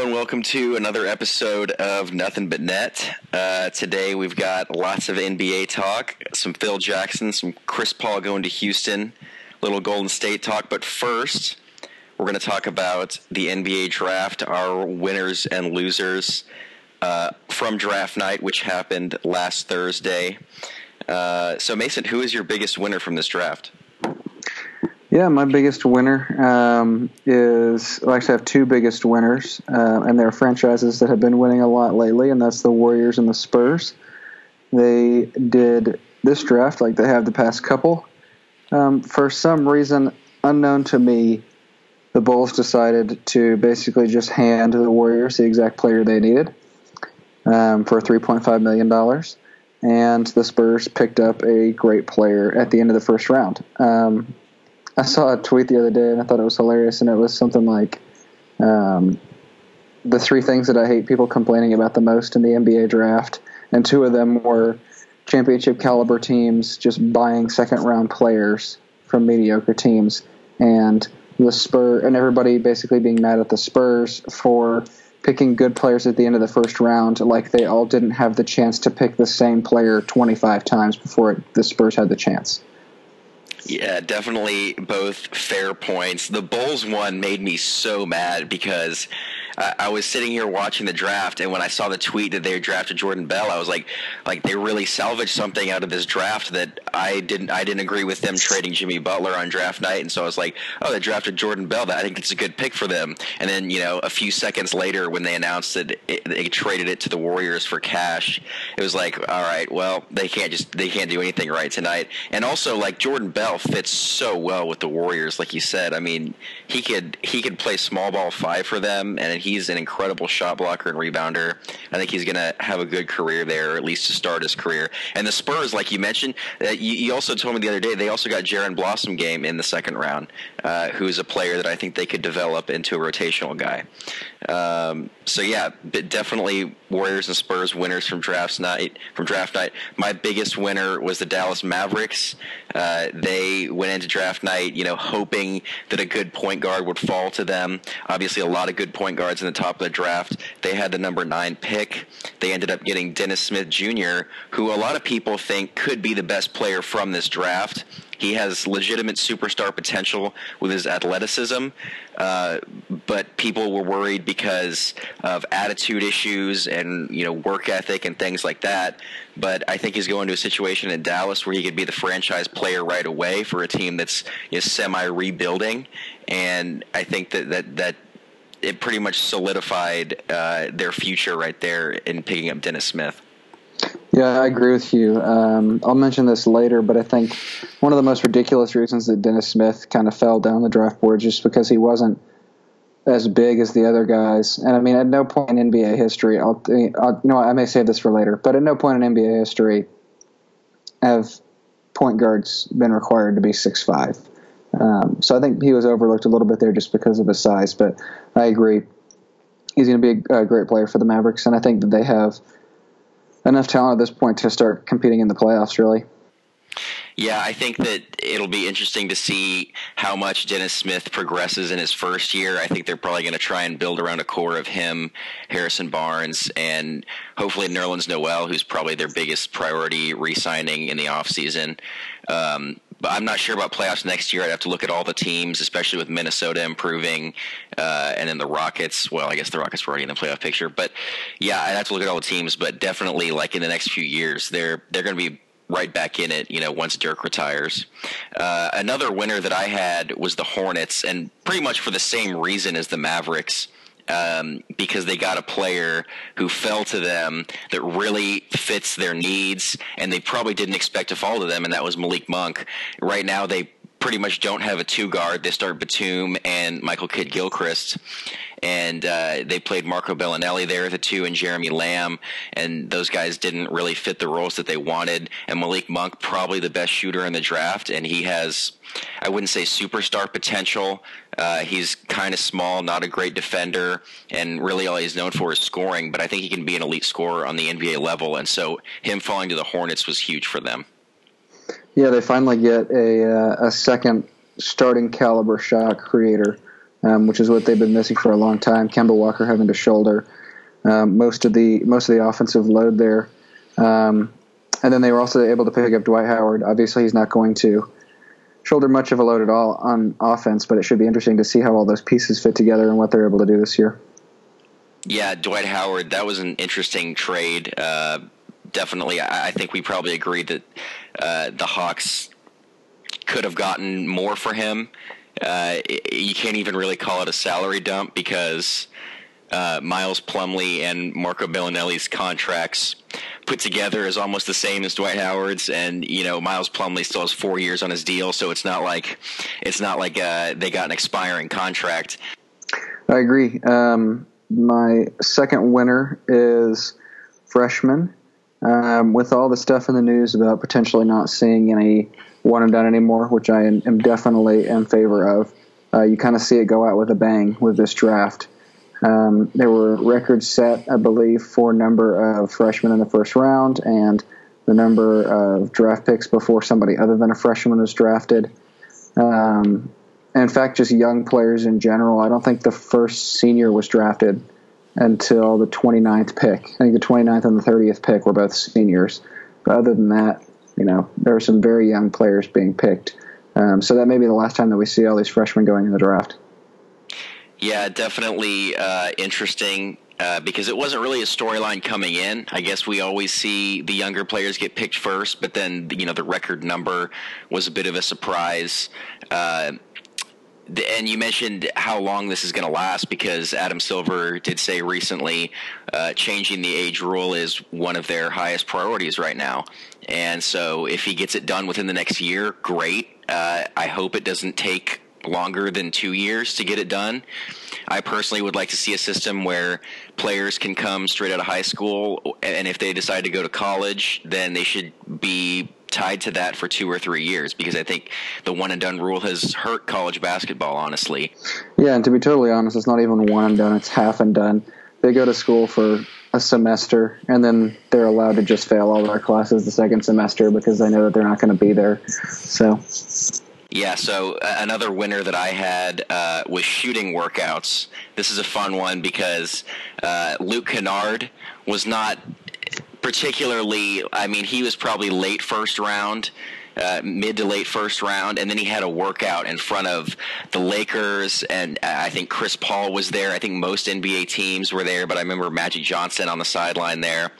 And welcome to another episode of Nothing But Net. Uh, today we've got lots of NBA talk, some Phil Jackson, some Chris Paul going to Houston, little Golden State talk. But first, we're going to talk about the NBA draft, our winners and losers uh, from draft night, which happened last Thursday. Uh, so, Mason, who is your biggest winner from this draft? Yeah, my biggest winner um, is well, actually I have two biggest winners, uh, and they're franchises that have been winning a lot lately, and that's the Warriors and the Spurs. They did this draft like they have the past couple. Um, for some reason unknown to me, the Bulls decided to basically just hand the Warriors the exact player they needed um, for $3.5 million. And the Spurs picked up a great player at the end of the first round. Um, I saw a tweet the other day and I thought it was hilarious, and it was something like um, the three things that I hate people complaining about the most in the NBA draft, and two of them were championship caliber teams just buying second round players from mediocre teams, and the Spur and everybody basically being mad at the Spurs for picking good players at the end of the first round, like they all didn't have the chance to pick the same player 25 times before the Spurs had the chance. Yeah, definitely both fair points. The Bulls one made me so mad because I, was sitting here watching the draft, and when I saw the tweet that they drafted Jordan Bell, I was like, like they really salvaged something out of this draft that I didn't. I didn't agree with them trading Jimmy Butler on draft night, and so I was like, oh, they drafted Jordan Bell. That I think it's a good pick for them. And then you know, a few seconds later, when they announced that it, they traded it to the Warriors for cash, it was like, all right, well, they can't just they can't do anything right tonight. And also, like Jordan Bell fits so well with the Warriors, like you said. I mean, he could he could play small ball five for them, and he's an incredible shot blocker and rebounder. I think he's going to have a good career there, or at least to start his career. And the Spurs, like you mentioned, uh, you, you, also told me the other day they also got Jaron Blossomgame in the second round, uh, who's a player that I think they could develop into a rotational guy. Um, so yeah, definitely Warriors and Spurs winners from draft night. From draft night, my biggest winner was the Dallas Mavericks. Uh, they went into draft night, you know, hoping that a good point guard would fall to them. Obviously, a lot of good point guards in the top of the draft. They had the number nine pick. They ended up getting Dennis Smith Jr., who a lot of people think could be the best player from this draft. He has legitimate superstar potential with his athleticism, uh, but people were worried because of attitude issues and you know work ethic and things like that. But I think he's going to a situation in Dallas where he could be the franchise player right away for a team that's you know, semi rebuilding, and I think that that that it pretty much solidified uh, their future right there in picking up Dennis Smith. Yeah, I agree with you. Um, I'll mention this later, but I think one of the most ridiculous reasons that Dennis Smith kind of fell down the draft board just because he wasn't as big as the other guys. And I mean, at no point in NBA history, I'll, I'll you know, I may save this for later, but at no point in NBA history have point guards been required to be six five. Um, so I think he was overlooked a little bit there just because of his size. But I agree, he's going to be a, a great player for the Mavericks, and I think that they have enough talent at this point to start competing in the playoffs. Really. Yeah, I think that it'll be interesting to see how much Dennis Smith progresses in his first year. I think they're probably going to try and build around a core of him, Harrison Barnes, and hopefully Nerlens Noel, who's probably their biggest priority re-signing in the offseason. Um, but I'm not sure about playoffs next year. I'd have to look at all the teams, especially with Minnesota improving, uh, and then the Rockets. Well, I guess the Rockets were already in the playoff picture, but yeah, I'd have to look at all the teams. But definitely, like in the next few years, they're they're going to be right back in it. You know, once Dirk retires. Uh, another winner that I had was the Hornets, and pretty much for the same reason as the Mavericks um, because they got a player who fell to them that really fits their needs, and they probably didn't expect to fall to them, and that was Malik Monk. Right now, they pretty much don't have a two guard. They start Batum and Michael Kidd Gilchrist and uh, they played Marco Belinelli there the two and Jeremy Lamb, and those guys didn't really fit the roles that they wanted. And Malik Monk, probably the best shooter in the draft, and he has, I wouldn't say superstar potential. Uh, he's kind of small, not a great defender, and really all he's known for is scoring. But I think he can be an elite scorer on the NBA level, and so him falling to the Hornets was huge for them. Yeah, they finally get a uh, a second starting caliber shot creator um, which is what they've been missing for a long time. Kemba Walker having to shoulder um, most of the most of the offensive load there, um, and then they were also able to pick up Dwight Howard. Obviously, he's not going to shoulder much of a load at all on offense, but it should be interesting to see how all those pieces fit together and what they're able to do this year. Yeah, Dwight Howard, that was an interesting trade. Uh, definitely, I, I, think we probably agreed that uh, the Hawks could have gotten more for him. Uh, you can't even really call it a salary dump because uh, Miles Plumlee and Marco Belinelli's contracts put together is almost the same as Dwight Howard's, and you know Miles Plumlee still has four years on his deal, so it's not like it's not like uh, they got an expiring contract. I agree. Um, my second winner is freshman. Um, with all the stuff in the news about potentially not seeing any one and done anymore, which I am definitely in favor of, uh, you kind of see it go out with a bang with this draft. Um, there were records set, I believe, for number of freshmen in the first round and the number of draft picks before somebody other than a freshman was drafted. Um, in fact, just young players in general. I don't think the first senior was drafted until the 29th pick. I think the 29th and the 30th pick were both seniors. But other than that, you know, there are some very young players being picked. Um, so that may be the last time that we see all these freshmen going in the draft. Yeah, definitely uh, interesting. Uh, because it wasn't really a storyline coming in. I guess we always see the younger players get picked first, but then you know the record number was a bit of a surprise. Uh, and you mentioned how long this is going to last because Adam Silver did say recently uh, changing the age rule is one of their highest priorities right now. And so if he gets it done within the next year, great. Uh, I hope it doesn't take longer than two years to get it done. I personally would like to see a system where players can come straight out of high school, and if they decide to go to college, then they should be tied to that for two or three years because I think the one and done rule has hurt college basketball, honestly. Yeah, and to be totally honest, it's not even one and done, it's half and done. They go to school for a semester and then they're allowed to just fail all their classes the second semester because they know that they're not going to be there. So yeah, so another winner that I had uh, was shooting workouts. This is a fun one because uh, Luke Kennard was not particularly, I mean, he was probably late first round. Uh, mid to late first round, and then he had a workout in front of the Lakers, and I think Chris Paul was there. I think most NBA teams were there, but I remember Magic Johnson on the sideline there,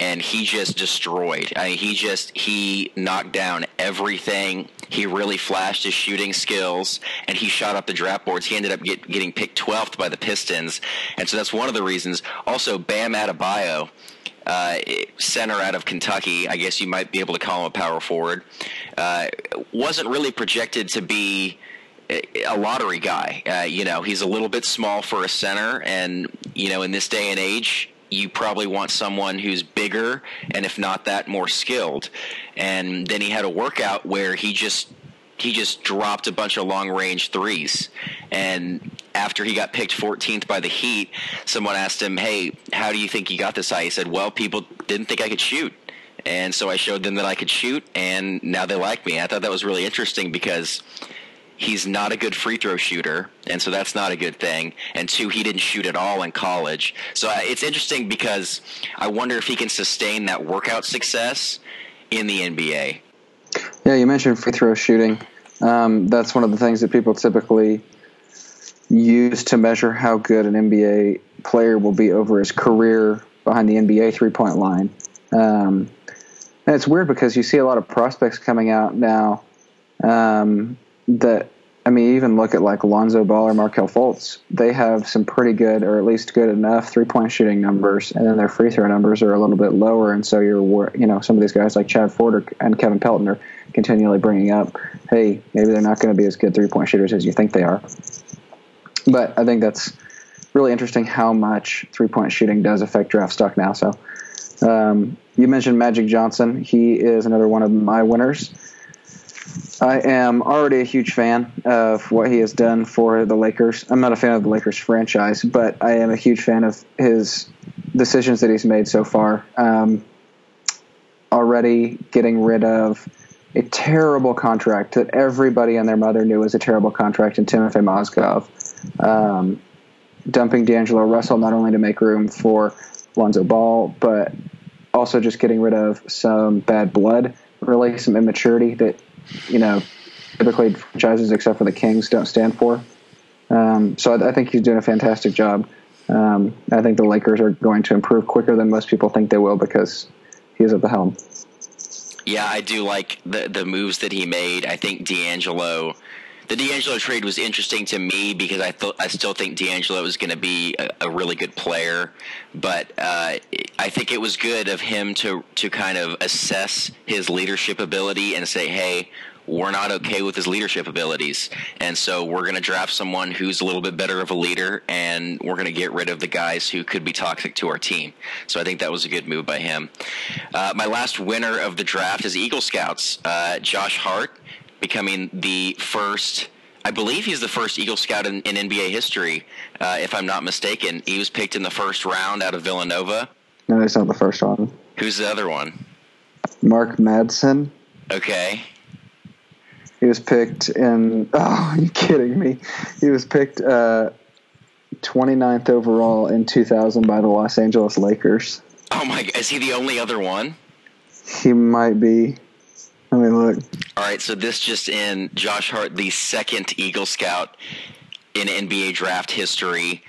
and he just destroyed. I mean, he just he knocked down everything. He really flashed his shooting skills, and he shot up the draft boards. He ended up get, getting picked 12th by the Pistons, and so that's one of the reasons. Also, Bam Adebayo uh, center out of Kentucky. I guess you might be able to call him a power forward. Uh, wasn't really projected to be a lottery guy. Uh, you know, he's a little bit small for a center, and you know, in this day and age, you probably want someone who's bigger and, if not that, more skilled. And then he had a workout where he just he just dropped a bunch of long range threes. And after he got picked 14th by the Heat, someone asked him, Hey, how do you think you got this high? He said, Well, people didn't think I could shoot. And so I showed them that I could shoot, and now they like me. I thought that was really interesting because he's not a good free throw shooter, and so that's not a good thing. And two, he didn't shoot at all in college. So it's interesting because I wonder if he can sustain that workout success in the NBA. Yeah, you mentioned free throw shooting. Um, that's one of the things that people typically use to measure how good an NBA player will be over his career behind the NBA three point line. Um, and it's weird because you see a lot of prospects coming out now um, that I mean, even look at like Lonzo Ball or Markelle Fultz. They have some pretty good, or at least good enough, three point shooting numbers, and then their free throw numbers are a little bit lower. And so you're, you know, some of these guys like Chad Ford and Kevin Pelton are continually bringing up, hey, maybe they're not going to be as good three point shooters as you think they are. But I think that's really interesting how much three point shooting does affect draft stock now. So um, you mentioned Magic Johnson. He is another one of my winners. I am already a huge fan of what he has done for the Lakers. I'm not a fan of the Lakers franchise, but I am a huge fan of his decisions that he's made so far. Um, already getting rid of a terrible contract that everybody and their mother knew was a terrible contract in Timofey Mozgov. um, dumping D'Angelo Russell not only to make room for Lonzo Ball, but also just getting rid of some bad blood, really some immaturity that you know typically franchises except for the Kings don't stand for. Um, so I, I, think he's doing a fantastic job. Um, I think the Lakers are going to improve quicker than most people think they will because he is at the helm. Yeah, I do like the the moves that he made. I think D'Angelo the D'Angelo trade was interesting to me because I thought I still think D'Angelo was going to be a, a, really good player, but uh, I think it was good of him to to kind of assess his leadership ability and say, hey. We're not okay with his leadership abilities, and so we're going to draft someone who's a little bit better of a leader, and we're going to get rid of the guys who could be toxic to our team. So I think that was a good move by him. Uh, my last winner of the draft is Eagle Scouts, uh, Josh Hart becoming the first. I believe he's the first Eagle Scout in, in NBA history, uh, if I'm not mistaken. He was picked in the first round out of Villanova. No, he's not the first one. Who's the other one? Mark Madsen. Okay. He was picked in. Oh, are you kidding me? He was picked uh, 29th overall in 2000 by the Los Angeles Lakers. Oh my! God. Is he the only other one? He might be. Let me look. All right, so this just in Josh Hart, the second Eagle Scout in NBA draft history,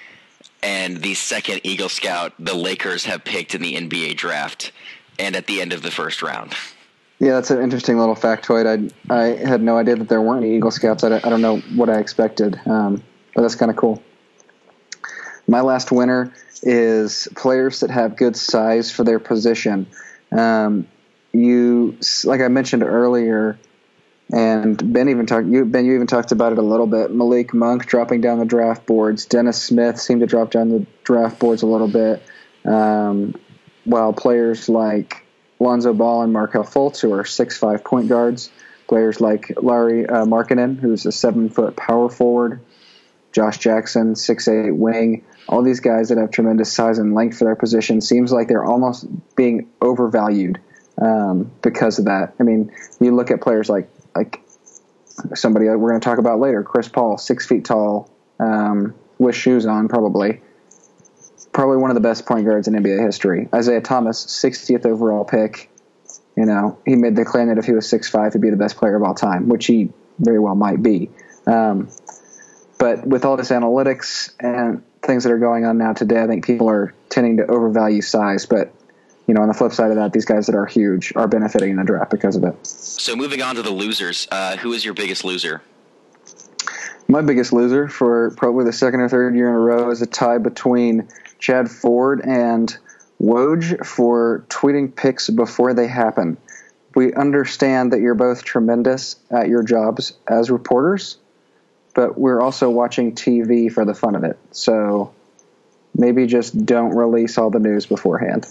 and the second Eagle Scout the Lakers have picked in the NBA draft, and at the end of the first round. Yeah, that's an interesting little factoid. I I had no idea that there weren't any Eagle Scouts. I don't, I don't know what I expected, um, but that's kind of cool. My last winner is players that have good size for their position. Um, you like I mentioned earlier, and Ben even talked. You Ben, you even talked about it a little bit. Malik Monk dropping down the draft boards. Dennis Smith seemed to drop down the draft boards a little bit. Um, while players like Lonzo Ball and Markelle Fultz, who are six five point guards, players like Larry uh, Markkanen, who's a seven foot power forward, Josh Jackson, six eight wing. All these guys that have tremendous size and length for their position seems like they're almost being overvalued um, because of that. I mean, you look at players like like somebody we're going to talk about later, Chris Paul, six feet tall, um, with shoes on, probably. Probably one of the best point guards in NBA history. Isaiah Thomas, 60th overall pick. You know, he made the claim that if he was six five, he'd be the best player of all time, which he very well might be. Um, but with all this analytics and things that are going on now today, I think people are tending to overvalue size. But you know, on the flip side of that, these guys that are huge are benefiting in the draft because of it. So moving on to the losers, uh, who is your biggest loser? My biggest loser for probably the second or third year in a row is a tie between Chad Ford and Woj for tweeting picks before they happen. We understand that you're both tremendous at your jobs as reporters, but we're also watching TV for the fun of it. So maybe just don't release all the news beforehand.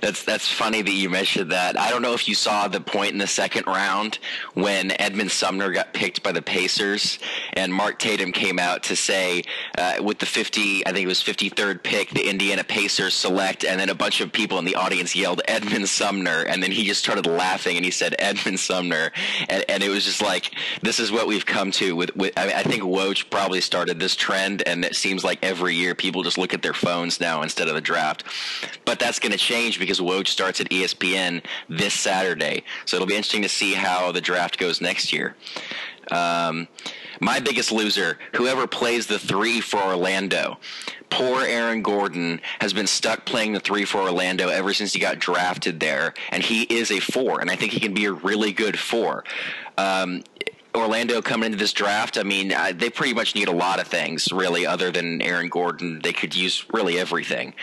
That's that's funny that you mentioned that. I don't know if you saw the point in the second round when Edmond Sumner got picked by the Pacers, and Mark Tatum came out to say uh, with the fifty, I think it was fifty third pick, the Indiana Pacers select, and then a bunch of people in the audience yelled Edmond Sumner, and then he just started laughing and he said Edmond Sumner, and, and it was just like this is what we've come to with. with I, mean, I think Woj probably started this trend, and it seems like every year people just look at their phones now instead of the draft, but that's going to change because because Woj starts at ESPN this Saturday. So it'll be interesting to see how the draft goes next year. Um, my biggest loser, whoever plays the three for Orlando. Poor Aaron Gordon has been stuck playing the three for Orlando ever since he got drafted there, and he is a four, and I think he can be a really good four. Um, Orlando coming into this draft, I mean, uh, they pretty much need a lot of things, really, other than Aaron Gordon. They could use really everything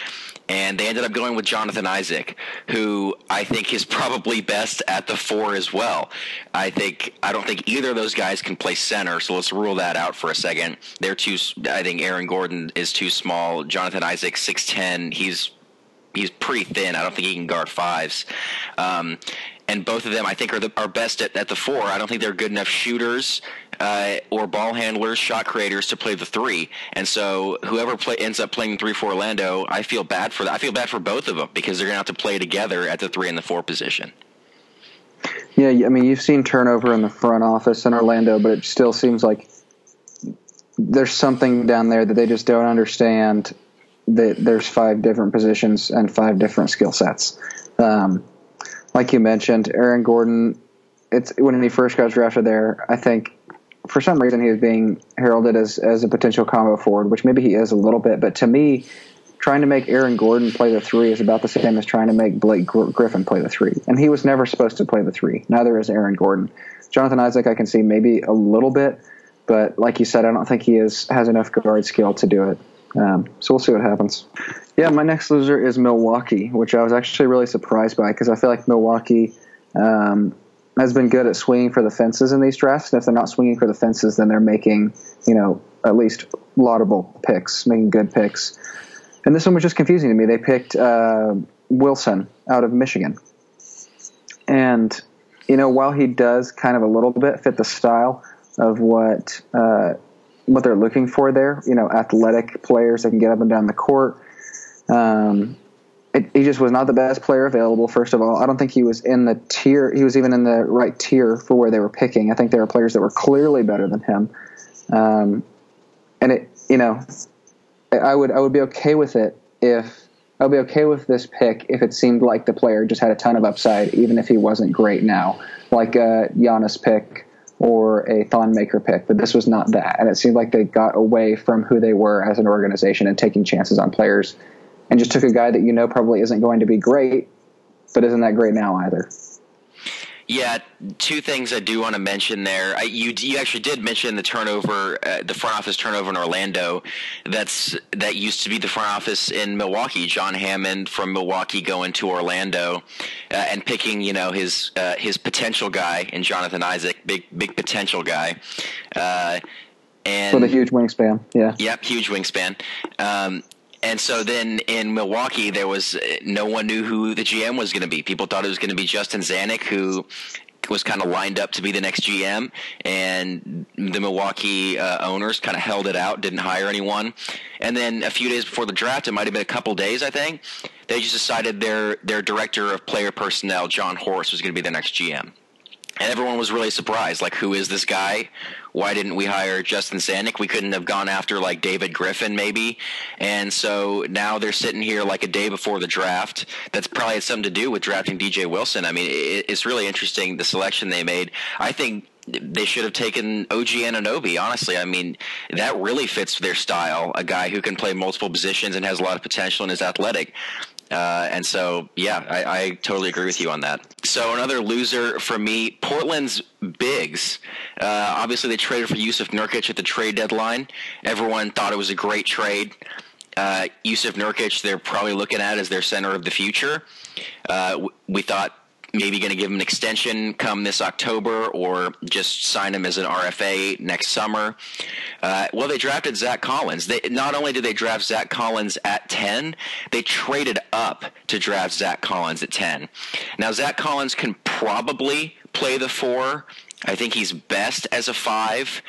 and they ended up going with Jonathan Isaac, who I think is probably best at the four as well. I think I don't think either of those guys can play center, so let's rule that out for a second. They're too. I think Aaron Gordon is too small. Jonathan Isaac six ten. He's he's pretty thin. I don't think he can guard fives. Um, and both of them, I think, are the, are best at, at the four. I don't think they're good enough shooters uh, or ball handlers, shot creators to play the three. And so whoever play, ends up playing three for Orlando, I feel bad for that. I feel bad for both of them because they're going to have to play together at the three and the four position. Yeah, I mean, you've seen turnover in the front office in Orlando, but it still seems like there's something down there that they just don't understand that there's five different positions and five different skill sets. Um, like you mentioned, Aaron Gordon, it's when he first got drafted there, I think for some reason he was being heralded as, as a potential combo forward, which maybe he is a little bit, but to me, trying to make Aaron Gordon play the three is about the same as trying to make Blake Griffin play the three. And he was never supposed to play the three. Neither is Aaron Gordon. Jonathan Isaac, I can see maybe a little bit, but like you said, I don't think he is has enough guard skill to do it. Um, so we'll see what happens. Yeah, my next loser is Milwaukee, which I was actually really surprised by because I feel like Milwaukee um, has been good at swinging for the fences in these drafts. And if they're not swinging for the fences, then they're making, you know, at least laudable picks, making good picks. And this one was just confusing to me. They picked uh, Wilson out of Michigan. And, you know, while he does kind of a little bit fit the style of what uh, what they're looking for there, you know, athletic players that can get up and down the court. Um, it, he just was not the best player available. First of all, I don't think he was in the tier. He was even in the right tier for where they were picking. I think there were players that were clearly better than him. Um, and it, you know, I would I would be okay with it if I would be okay with this pick if it seemed like the player just had a ton of upside, even if he wasn't great now, like a Giannis pick or a Thon Maker pick. But this was not that, and it seemed like they got away from who they were as an organization and taking chances on players, and just took a guy that you know probably isn't going to be great, but isn't that great now either. Yeah, two things I do want to mention there. I, you you actually did mention the turnover, uh, the front office turnover in Orlando. That's that used to be the front office in Milwaukee. John Hammond from Milwaukee going to Orlando uh, and picking, you know, his uh, his potential guy in Jonathan Isaac, big big potential guy. Uh, and with a huge wingspan, yeah. Yep, huge wingspan. Um, and so then in Milwaukee, there was no one knew who the GM was going to be. People thought it was going to be Justin Zanik, who was kind of lined up to be the next GM, and the Milwaukee uh, owners kind of held it out, didn't hire anyone. And then a few days before the draft, it might have been a couple days, I think, they just decided their their director of player personnel, Jon Horst, was going to be the next GM and everyone was really surprised. Like, who is this guy? Why didn't we hire Justin Zanik? We couldn't have gone after like David Griffin, maybe. And so now they're sitting here like a day before the draft. That's probably had something to do with drafting DJ Wilson. I mean, it's really interesting the selection they made. I think they should have taken OG Anunoby. Honestly, I mean that really fits their style. A guy who can play multiple positions and has a lot of potential and is athletic. Uh, and so, yeah, I, I, totally agree with you on that. So another loser for me, Portland's bigs. Uh, obviously, they traded for Jusuf Nurkic at the trade deadline. Everyone thought it was a great trade. Uh, Jusuf Nurkic, they're probably looking at as their center of the future. Uh, we thought maybe going to give him an extension come this October or just sign him as an RFA next summer. Uh, well, they drafted Zach Collins. They, not only did they draft Zach Collins at 10, they traded up to draft Zach Collins at 10. Now, Zach Collins can probably play the four. I think he's best as a five.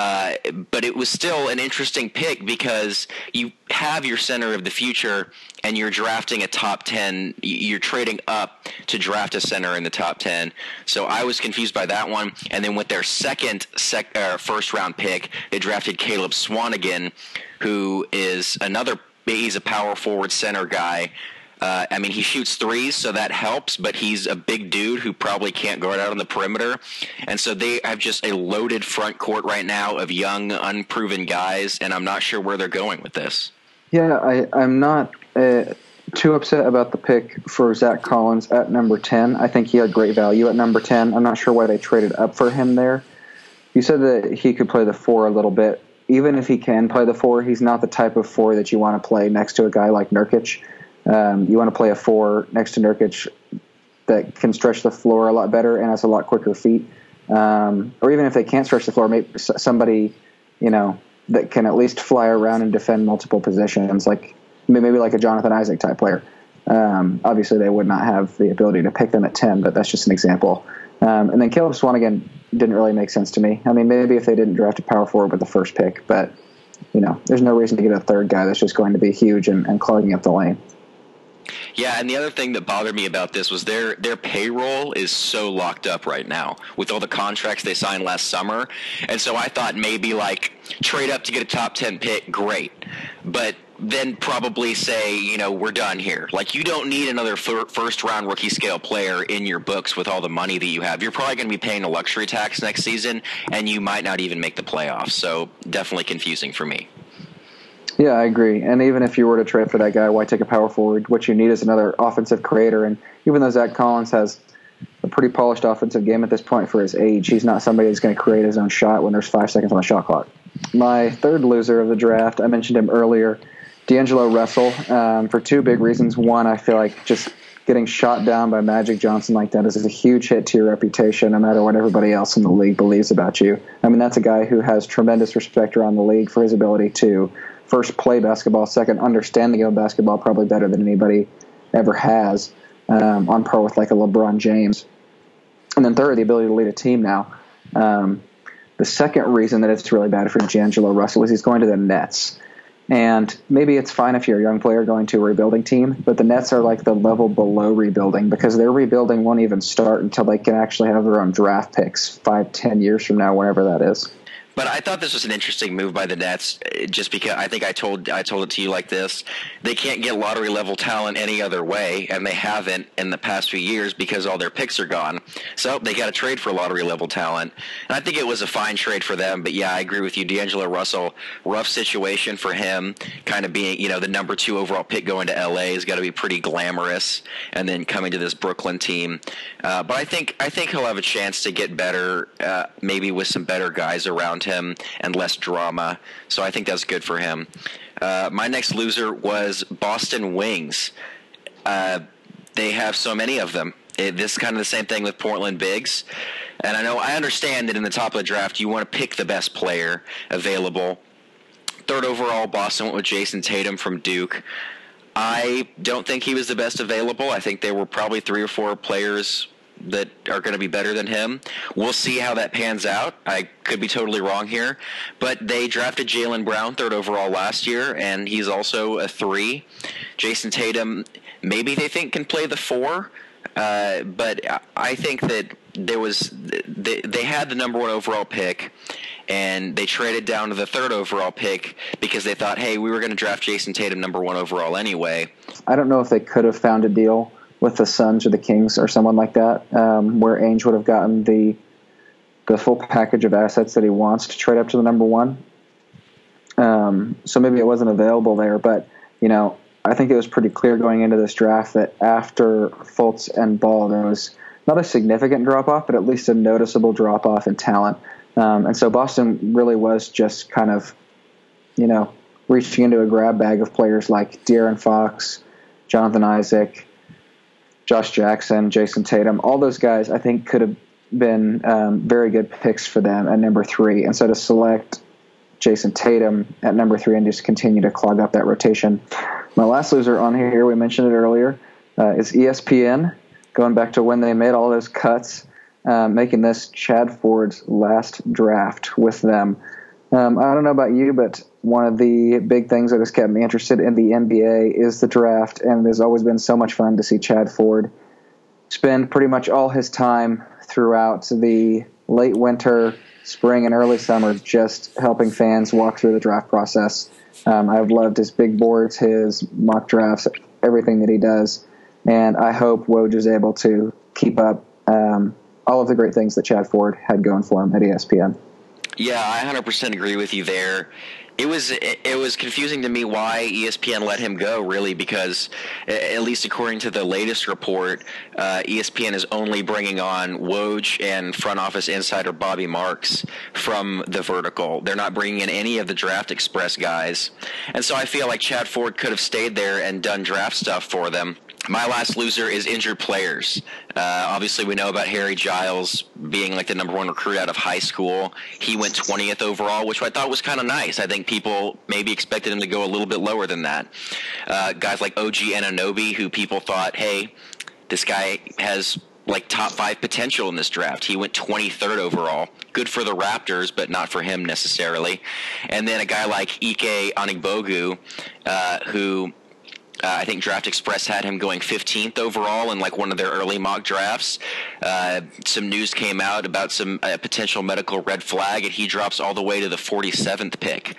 Uh, but it was still an interesting pick because you have your center of the future and you're drafting a top 10 you're trading up to draft a center in the top 10 so i was confused by that one. And then with their second sec, uh, first round pick they drafted caleb swanigan who is another he's a power forward center guy uh, I mean, he shoots threes, so that helps, but he's a big dude who probably can't guard out on the perimeter. And so they have just a loaded front court right now of young, unproven guys, and I'm not sure where they're going with this. Yeah, I, I'm not uh, too upset about the pick for Zach Collins at number 10. I think he had great value at number 10. I'm not sure why they traded up for him there. You said that he could play the four a little bit. Even if he can play the four, he's not the type of four that you want to play next to a guy like Nurkic. Um, you want to play a four next to Nurkic that can stretch the floor a lot better and has a lot quicker feet. Um, or even if they can't stretch the floor, maybe somebody, you know, that can at least fly around and defend multiple positions, like maybe like a Jonathan Isaac type player. Um, obviously, they would not have the ability to pick them at 10, but that's just an example. Um, and then Caleb Swanigan didn't really make sense to me. I mean, maybe if they didn't draft a power forward with the first pick, but, you know, there's no reason to get a third guy that's just going to be huge and, and clogging up the lane. Yeah, and the other thing that bothered me about this was their their payroll is so locked up right now with all the contracts they signed last summer, and so I thought maybe like trade up to get a top ten pick, great, but then probably say, you know, we're done here. Like you don't need another fir- first round rookie scale player in your books with all the money that you have. You're probably going to be paying a luxury tax next season, and you might not even make the playoffs. So definitely confusing for me. Yeah, I agree. And even if you were to trade for that guy, why take a power forward? What you need is another offensive creator. And even though Zach Collins has a pretty polished offensive game at this point for his age, he's not somebody that's going to create his own shot when there's five seconds on the shot clock. My third loser of the draft, I mentioned him earlier, D'Angelo Russell, um, for two big reasons. One, I feel like just getting shot down by Magic Johnson like that is a huge hit to your reputation, no matter what everybody else in the league believes about you. I mean, that's a guy who has tremendous respect around the league for his ability to first play basketball, second understanding of basketball probably better than anybody ever has, um, on par with like a LeBron James, and then third the ability to lead a team now. Um, the second reason that it's really bad for D'Angelo Russell is he's going to the Nets. And maybe it's fine if you're a young player going to a rebuilding team, but the Nets are like the level below rebuilding because their rebuilding won't even start until they can actually have their own draft picks five, ten years from now, whenever that is. But I thought this was an interesting move by the Nets, eh, just because I think I told I told it to you like this: they can't get lottery level talent any other way, and they haven't in the past few years because all their picks are gone. So they got to trade for lottery level talent, and I think it was a fine trade for them. But yeah, I agree with you, D'Angelo Russell. Rough situation for him, kind of being you know the number two overall pick going to LA has got to be pretty glamorous, and then coming to this Brooklyn team. Uh, but I think I think he'll have a chance to get better, uh, maybe with some better guys around him him and less drama. So I think that's good for him. Uh, my next loser was Boston Wings. Uh, they have so many of them. It, this is kind of the same thing with Portland Bigs. And I know I understand that in the top of the draft, you want to pick the best player available. Third overall, Boston went with Jayson Tatum from Duke. I don't think he was the best available. I think there were probably three or four players that are going to be better than him. We'll see how that pans out. I could be totally wrong here, but they drafted Jaylen Brown third overall last year, and he's also a three. Jayson Tatum, maybe they think can play the four, uh, but I think that there was they, they had the number one overall pick. And they traded down to the third overall pick because they thought, hey, we were going to draft jayson Tatum number one overall anyway. I don't know if they could have found a deal with the Suns or the Kings or someone like that, um, where Ainge would have gotten the the full package of assets that he wants to trade up to the number one. Um, so maybe it wasn't available there, but you know, I think it was pretty clear going into this draft that after Fultz and Ball, there was not a significant drop off, but at least a noticeable drop off in talent. Um, and so Boston really was just kind of, you know, reaching into a grab bag of players like De'Aaron Fox, Jonathan Isaac, Josh Jackson, Jayson Tatum, all those guys I think could have been um, very good picks for them at number three. And so to select Jayson Tatum at number three and just continue to clog up that rotation. My last loser on here, we mentioned it earlier, uh, is ESPN. Going back to when they made all those cuts, uh, making this Chad Ford's last draft with them. Um, I don't know about you, but one of the big things that has kept me interested in the NBA is the draft, and there's always been so much fun to see Chad Ford spend pretty much all his time throughout the late winter, spring, and early summer just helping fans walk through the draft process. Um, I've loved his big boards, his mock drafts, everything that he does, and I hope Woj is able to keep up um, all of the great things that Chad Ford had going for him at ESPN. Yeah, I 100% agree with you there it was it was confusing to me why ESPN let him go. Really, because at least according to the latest report, uh, ESPN is only bringing on Woj and front office insider Bobby Marks from the vertical. They're not bringing in any of the Draft Express guys, and so I feel like Chad Ford could have stayed there and done draft stuff for them my last loser is injured players. Uh, obviously, we know about Harry Giles being like the number one recruit out of high school. He went 20th overall, which I thought was kind of nice. I think people maybe expected him to go a little bit lower than that. Uh, guys like OG Anunoby, who people thought, hey, this guy has like top five potential in this draft. He went 23rd overall. Good for the Raptors, but not for him necessarily. And then a guy like Ike Anigbogu, uh, who Uh, I think Draft Express had him going 15th overall in like one of their early mock drafts. Uh, some news came out about some uh, potential medical red flag, and he drops all the way to the 47th pick.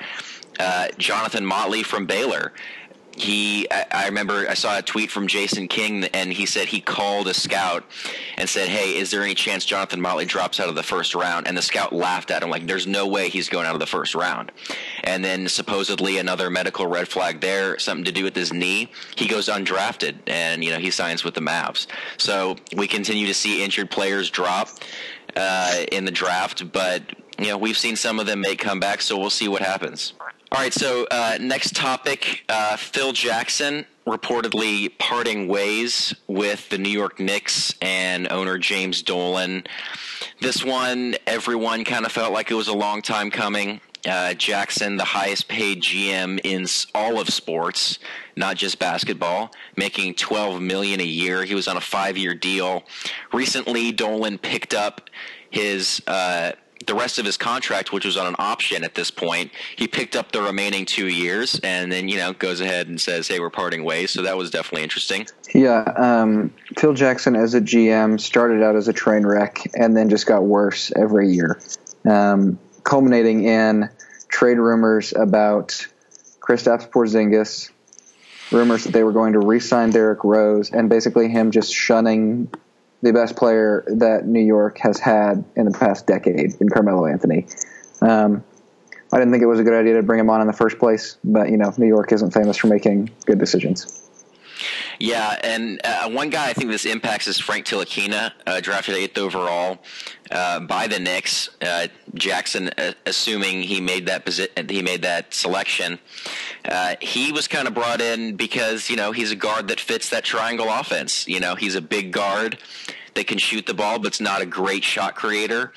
Uh, Johnathan Motley from Baylor he I, remember I saw a tweet from Jason King and he said he called a scout and said, "Hey, is there any chance Johnathan Motley drops out of the first round?" And the scout laughed at him like, "There's no way he's going out of the first round." And then supposedly another medical red flag there, something to do with his knee. He goes undrafted and you know he signs with the Mavs. So we continue to see injured players drop uh, in the draft, but you know we've seen some of them make comebacks. So we'll see what happens. All right, so uh, next topic uh, Phil Jackson reportedly parting ways with the New York Knicks and owner James Dolan. This one, everyone kind of felt like it was a long time coming. Uh, Jackson, the highest paid GM in all of sports, not just basketball, making 12 million a year. He was on a five-year deal. Recently, Dolan picked up his uh, the rest of his contract, which was on an option at this point, he picked up the remaining two years, and then you know goes ahead and says, "Hey, we're parting ways." So that was definitely interesting. Yeah, um, Phil Jackson as a GM started out as a train wreck, and then just got worse every year, um, culminating in trade rumors about Kristaps Porzingis, rumors that they were going to re-sign Derrick Rose, and basically him just shunning the best player that New York has had in the past decade in Carmelo Anthony. Um, I didn't think it was a good idea to bring him on in the first place, but you know, New York isn't famous for making good decisions. Yeah, and uh, one guy I think this impacts is Frank Ntilikina, uh, drafted eighth overall uh, by the Knicks. Uh, Jackson, uh, assuming he made that posi- he made that selection, uh, he was kind of brought in because you know he's a guard that fits that triangle offense. You know, he's a big guard that can shoot the ball, but's not a great shot creator.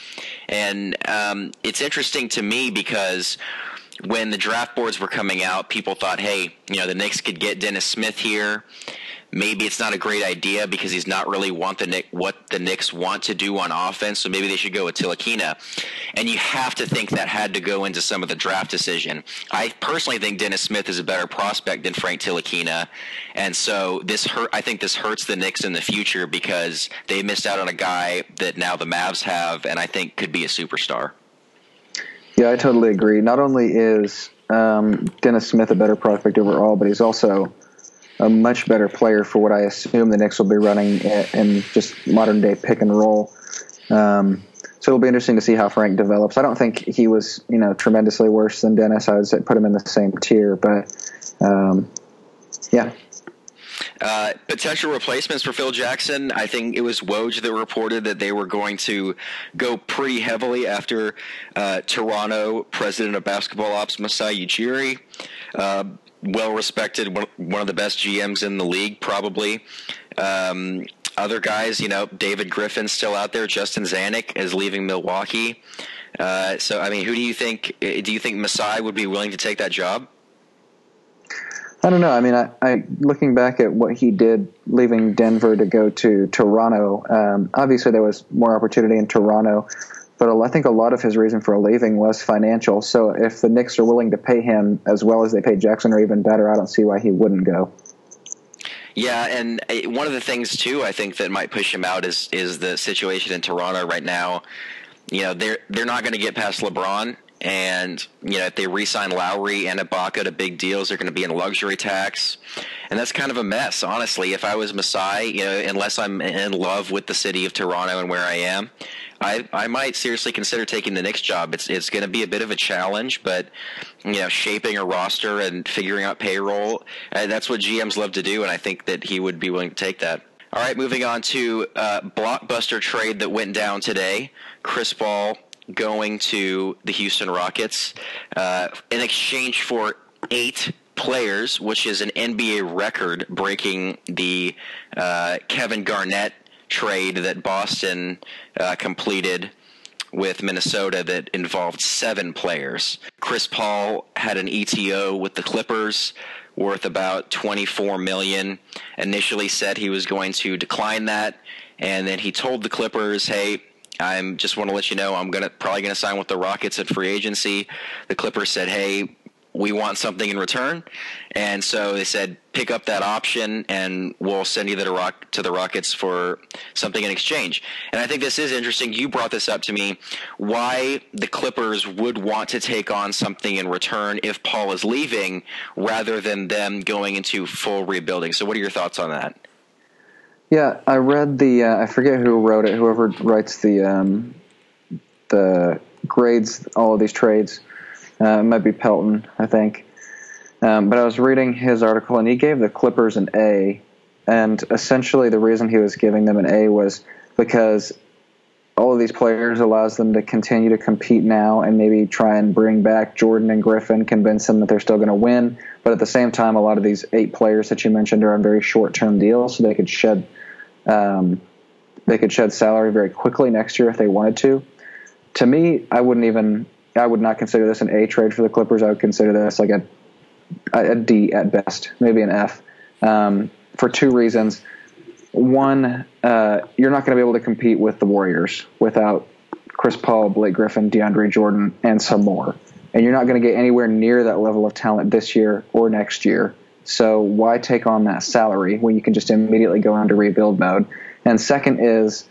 And um, it's interesting to me because when the draft boards were coming out, people thought, hey, you know, the Knicks could get Dennis Smith here. Maybe it's not a great idea because he's not really want the what the Knicks want to do on offense. So maybe they should go with Ntilikina. And you have to think that had to go into some of the draft decision. I personally think Dennis Smith is a better prospect than Frank Ntilikina, and so this hurt. I think this hurts the Knicks in the future because they missed out on a guy that now the Mavs have, and I think could be a superstar. Yeah, I totally agree. Not only is um, Dennis Smith a better prospect overall, but he's also a much better player for what I assume the Knicks will be running in just modern day pick and roll. Um, so it'll be interesting to see how Frank develops. I don't think he was, you know, tremendously worse than Dennis. I would put him in the same tier, but um, yeah, uh, potential replacements for Phil Jackson. I think it was Woj that reported that they were going to go pretty heavily after uh, Toronto president of basketball ops Masai Ujiri. Uh, well respected, one of the best GMs in the league, probably. Um, other guys, you know, David Griffin's still out there. Justin Zanik is leaving Milwaukee. Uh, so, I mean, who do you think? Do you think Masai would be willing to take that job? I don't know. I mean, I, I looking back at what he did, leaving Denver to go to Toronto. Um, obviously, there was more opportunity in Toronto, but I think a lot of his reason for leaving was financial. So, if the Knicks are willing to pay him as well as they paid Jackson, or even better, I don't see why he wouldn't go. Yeah, and uh, one of the things too, I think that might push him out is is the situation in Toronto right now. You know, they're they're not going to get past LeBron, and you know, if they re-sign Lowry and Ibaka to big deals, they're going to be in luxury tax, and that's kind of a mess. Honestly, if I was Masai, you know, unless I'm in love with the city of Toronto and where I am, I I might seriously consider taking the Knicks job. It's it's going to be a bit of a challenge, but you know, shaping a roster and figuring out payroll, uh, that's what GMs love to do, and I think that he would be willing to take that. All right, moving on to uh, blockbuster trade that went down today. Chris Paul going to the Houston Rockets uh, in exchange for eight players, which is an NBA record, breaking the uh, Kevin Garnett trade that Boston uh, completed with Minnesota that involved seven players. Chris Paul had an ETO with the Clippers worth about 24 million. Initially said he was going to decline that and then he told the Clippers, "Hey, I'm just want to let you know I'm gonna probably gonna sign with the Rockets at free agency. The Clippers said, "Hey, we want something in return. And so they said, pick up that option and we'll send you the rock to the Rockets for something in exchange. And I think this is interesting. You brought this up to me why the Clippers would want to take on something in return if Paul is leaving rather than them going into full rebuilding. So what are your thoughts on that? Yeah, I read the uh, I forget who wrote it. Whoever writes the um, the grades all of these trades. Uh, it might be Pelton, I think. Um, but I was reading his article, and he gave the Clippers an A. And essentially, the reason he was giving them an A was because all of these players allows them to continue to compete now and maybe try and bring back Jordan and Griffin, convince them that they're still going to win. But at the same time, a lot of these eight players that you mentioned are on very short-term deals, so they could shed um, they could shed salary very quickly next year if they wanted to. To me, I wouldn't even I would not consider this an A trade for the Clippers. I would consider this like a a D at best, maybe an F, um, for two reasons. One, uh, you're not going to be able to compete with the Warriors without Chris Paul, Blake Griffin, DeAndre Jordan, and some more. And you're not going to get anywhere near that level of talent this year or next year. So why take on that salary when you can just immediately go into rebuild mode? And second is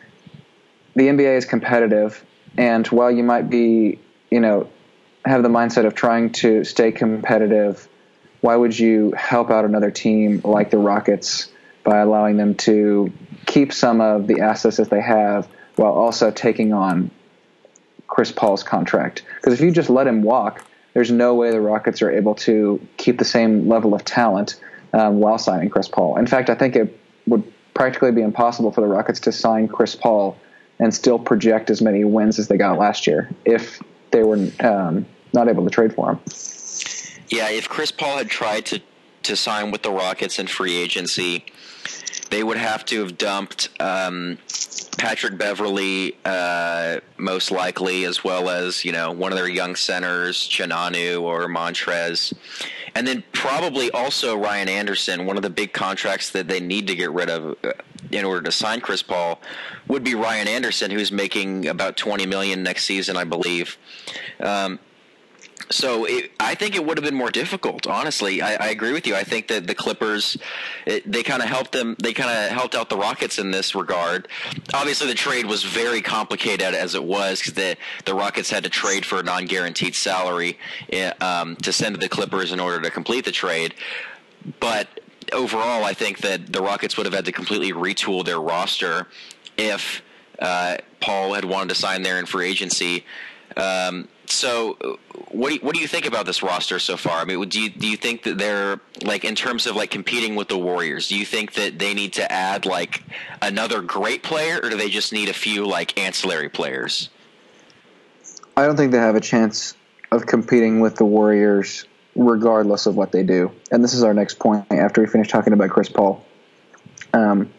the NBA is competitive, and while you might be, you know, have the mindset of trying to stay competitive, why would you help out another team like the Rockets by allowing them to keep some of the assets that they have while also taking on Chris Paul's contract? Because if you just let him walk, there's no way the Rockets are able to keep the same level of talent um, while signing Chris Paul. In fact, I think it would practically be impossible for the Rockets to sign Chris Paul and still project as many wins as they got last year if they were um, not able to trade for him. Yeah, if Chris Paul had tried to to sign with the Rockets in free agency, they would have to have dumped um, Patrick Beverley, uh, most likely, as well as you know one of their young centers, Chinanu or Montrez, and then probably also Ryan Anderson. One of the big contracts that they need to get rid of uh, in order to sign Chris Paul would be Ryan Anderson, who's making about twenty million next season, I believe. Um, so it, I think it would have been more difficult. Honestly, I, I agree with you. I think that the Clippers, it, they kind of helped them. They kind of helped out the Rockets in this regard. Obviously, the trade was very complicated as it was because the the Rockets had to trade for a non guaranteed salary eh, um, to send to the Clippers in order to complete the trade. But overall, I think that the Rockets would have had to completely retool their roster if uh, Paul had wanted to sign there in free agency. Um, so, what do you, what do you think about this roster so far? I mean, do you do you think that they're like in terms of like competing with the Warriors? Do you think that they need to add like another great player, or do they just need a few like ancillary players? I don't think they have a chance of competing with the Warriors, regardless of what they do. And this is our next point after we finish talking about Chris Paul. Um,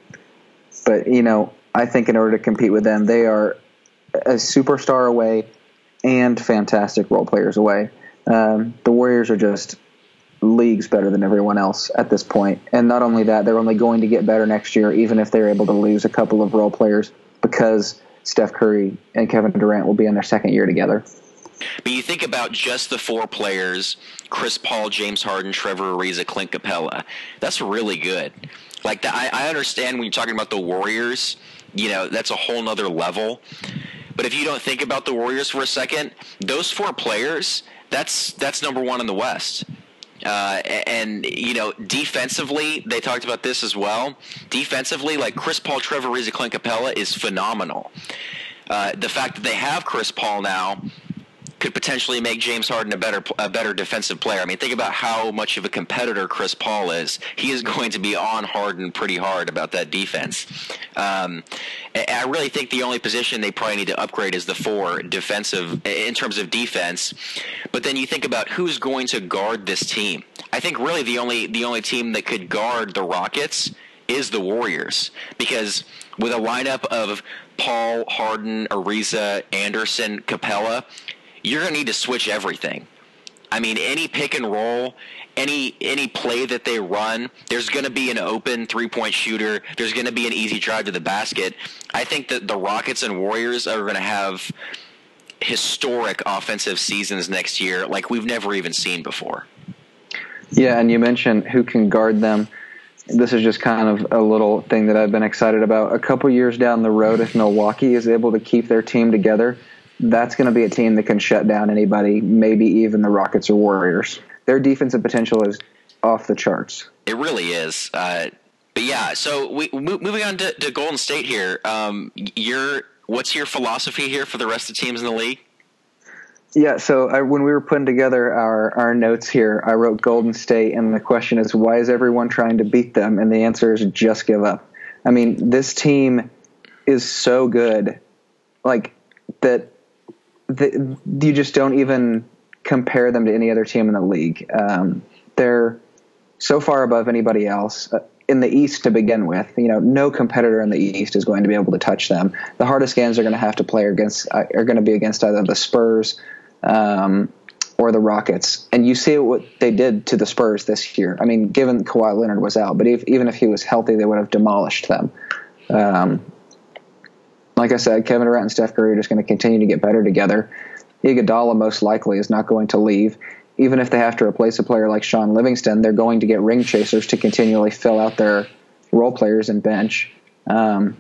but you know, I think in order to compete with them, they are a superstar away and fantastic role players away. Um, the Warriors are just leagues better than everyone else at this point. And not only that, they're only going to get better next year, even if they're able to lose a couple of role players because Steph Curry and Kevin Durant will be in their second year together. But you think about just the four players Chris Paul, James Harden, Trevor Ariza, Clint Capela. That's really good. Like, the, I, I understand when you're talking about the Warriors, you know, that's a whole nother level. But if you don't think about the Warriors for a second, those four players, that's that's number one in the West. Uh, and you know, defensively, they talked about this as well. Defensively, like Chris Paul, Trevor Ariza, Clint Capela is phenomenal. Uh, the fact that they have Chris Paul now could potentially make James Harden a better a better defensive player. I mean, think about how much of a competitor Chris Paul is. He is going to be on Harden pretty hard about that defense. Um, I really think the only position they probably need to upgrade is the four defensive in terms of defense. But then you think about who's going to guard this team. I think really the only the only team that could guard the Rockets is the Warriors because with a lineup of Paul, Harden, Ariza, Anderson, Capela, you're going to need to switch everything. I mean, any pick and roll, any any play that they run, there's going to be an open three point shooter. There's going to be an easy drive to the basket. I think that the Rockets and Warriors are going to have historic offensive seasons next year, like we've never even seen before. Yeah, and you mentioned who can guard them. This is just kind of a little thing that I've been excited about. A couple years down the road, if Milwaukee is able to keep their team together, that's going to be a team that can shut down anybody, maybe even the Rockets or Warriors. Their defensive potential is off the charts. It really is. Uh, but yeah, so we, moving on to, to Golden State here. Um, your what's your philosophy here for the rest of the teams in the league? Yeah, so I, when we were putting together our, our notes here, I wrote Golden State, and the question is, why is everyone trying to beat them? And the answer is just give up. I mean, this team is so good, like that. The, you just don't even compare them to any other team in the league. Um, they're so far above anybody else uh, in the East to begin with. You know, no competitor in the East is going to be able to touch them. The hardest games they're going to have to play against uh, are going to be against either the Spurs um, or the Rockets. And you see what they did to the Spurs this year. I mean, given Kawhi Leonard was out, but if, even if he was healthy, they would have demolished them. Um, like I said, Kevin Durant and Steph Curry are just going to continue to get better together. Iguodala most likely is not going to leave. Even if they have to replace a player like Shaun Livingston, they're going to get ring chasers to continually fill out their role players and bench. Um,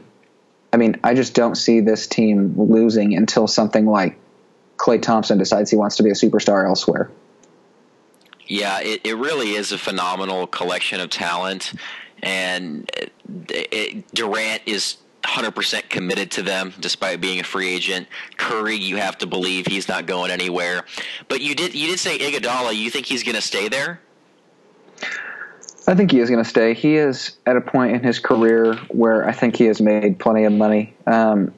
I mean, I just don't see this team losing until something like Klay Thompson decides he wants to be a superstar elsewhere. Yeah, it, it really is a phenomenal collection of talent, and it, it, Durant is 100% committed to them despite being a free agent. Curry, you have to believe he's not going anywhere. But you did you did say Iguodala. You think he's going to stay there? I think he is going to stay. He is at a point in his career where I think he has made plenty of money. Um,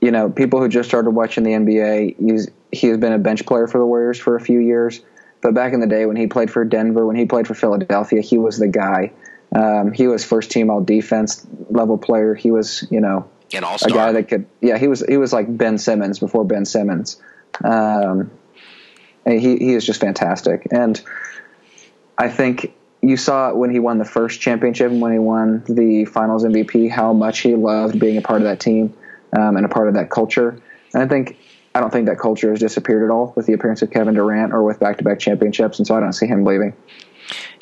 you know, people who just started watching the NBA, he has been a bench player for the Warriors for a few years. But back in the day when he played for Denver, when he played for Philadelphia, he was the guy. Um, he was first team all defense level player. He was, you know, a guy that could, yeah, he was, he was like Ben Simmons before Ben Simmons. Um, he, he is just fantastic. And I think you saw when he won the first championship and when he won the finals MVP, how much he loved being a part of that team, um, and a part of that culture. And I think, I don't think that culture has disappeared at all with the appearance of Kevin Durant or with back to back championships. And so I don't see him leaving.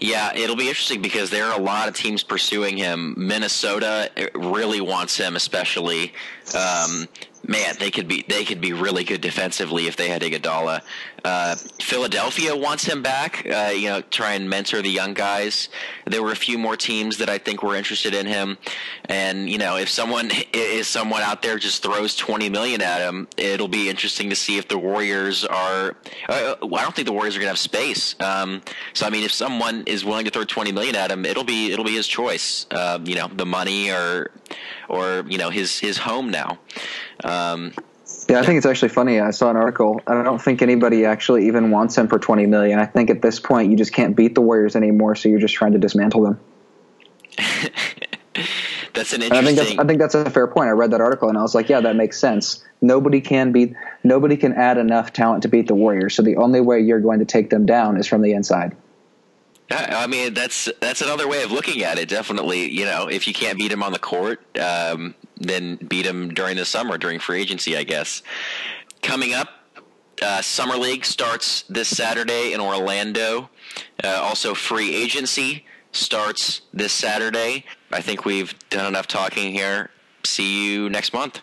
Yeah, it'll be interesting because there are a lot of teams pursuing him. Minnesota really wants him, especially. Um, man, they could be they could be really good defensively if they had Iguodala. Uh, Philadelphia wants him back. Uh, you know, try and mentor the young guys. There were a few more teams that I think were interested in him, and you know, if someone is someone out there just throws twenty million at him, it'll be interesting to see if the Warriors are. Uh, I don't think the Warriors are going to have space. Um, so I mean, if someone is willing to throw twenty million at him, it'll be it'll be his choice. Um, you know, the money or or you know his his home now. Um, yeah, I think it's actually funny. I saw an article. I don't think anybody actually even wants him for twenty million. I think at this point you just can't beat the Warriors anymore, so you're just trying to dismantle them. that's an interesting. I think that's, I think that's a fair point. I read that article and I was like, yeah, that makes sense. Nobody can beat. Nobody can add enough talent to beat the Warriors. So the only way you're going to take them down is from the inside. I mean, that's that's another way of looking at it. Definitely, you know, if you can't beat him on the court, um, then beat him during the summer during free agency, I guess. Coming up, uh, summer league starts this Saturday in Orlando. Uh, also, free agency starts this Saturday. I think we've done enough talking here. See you next month.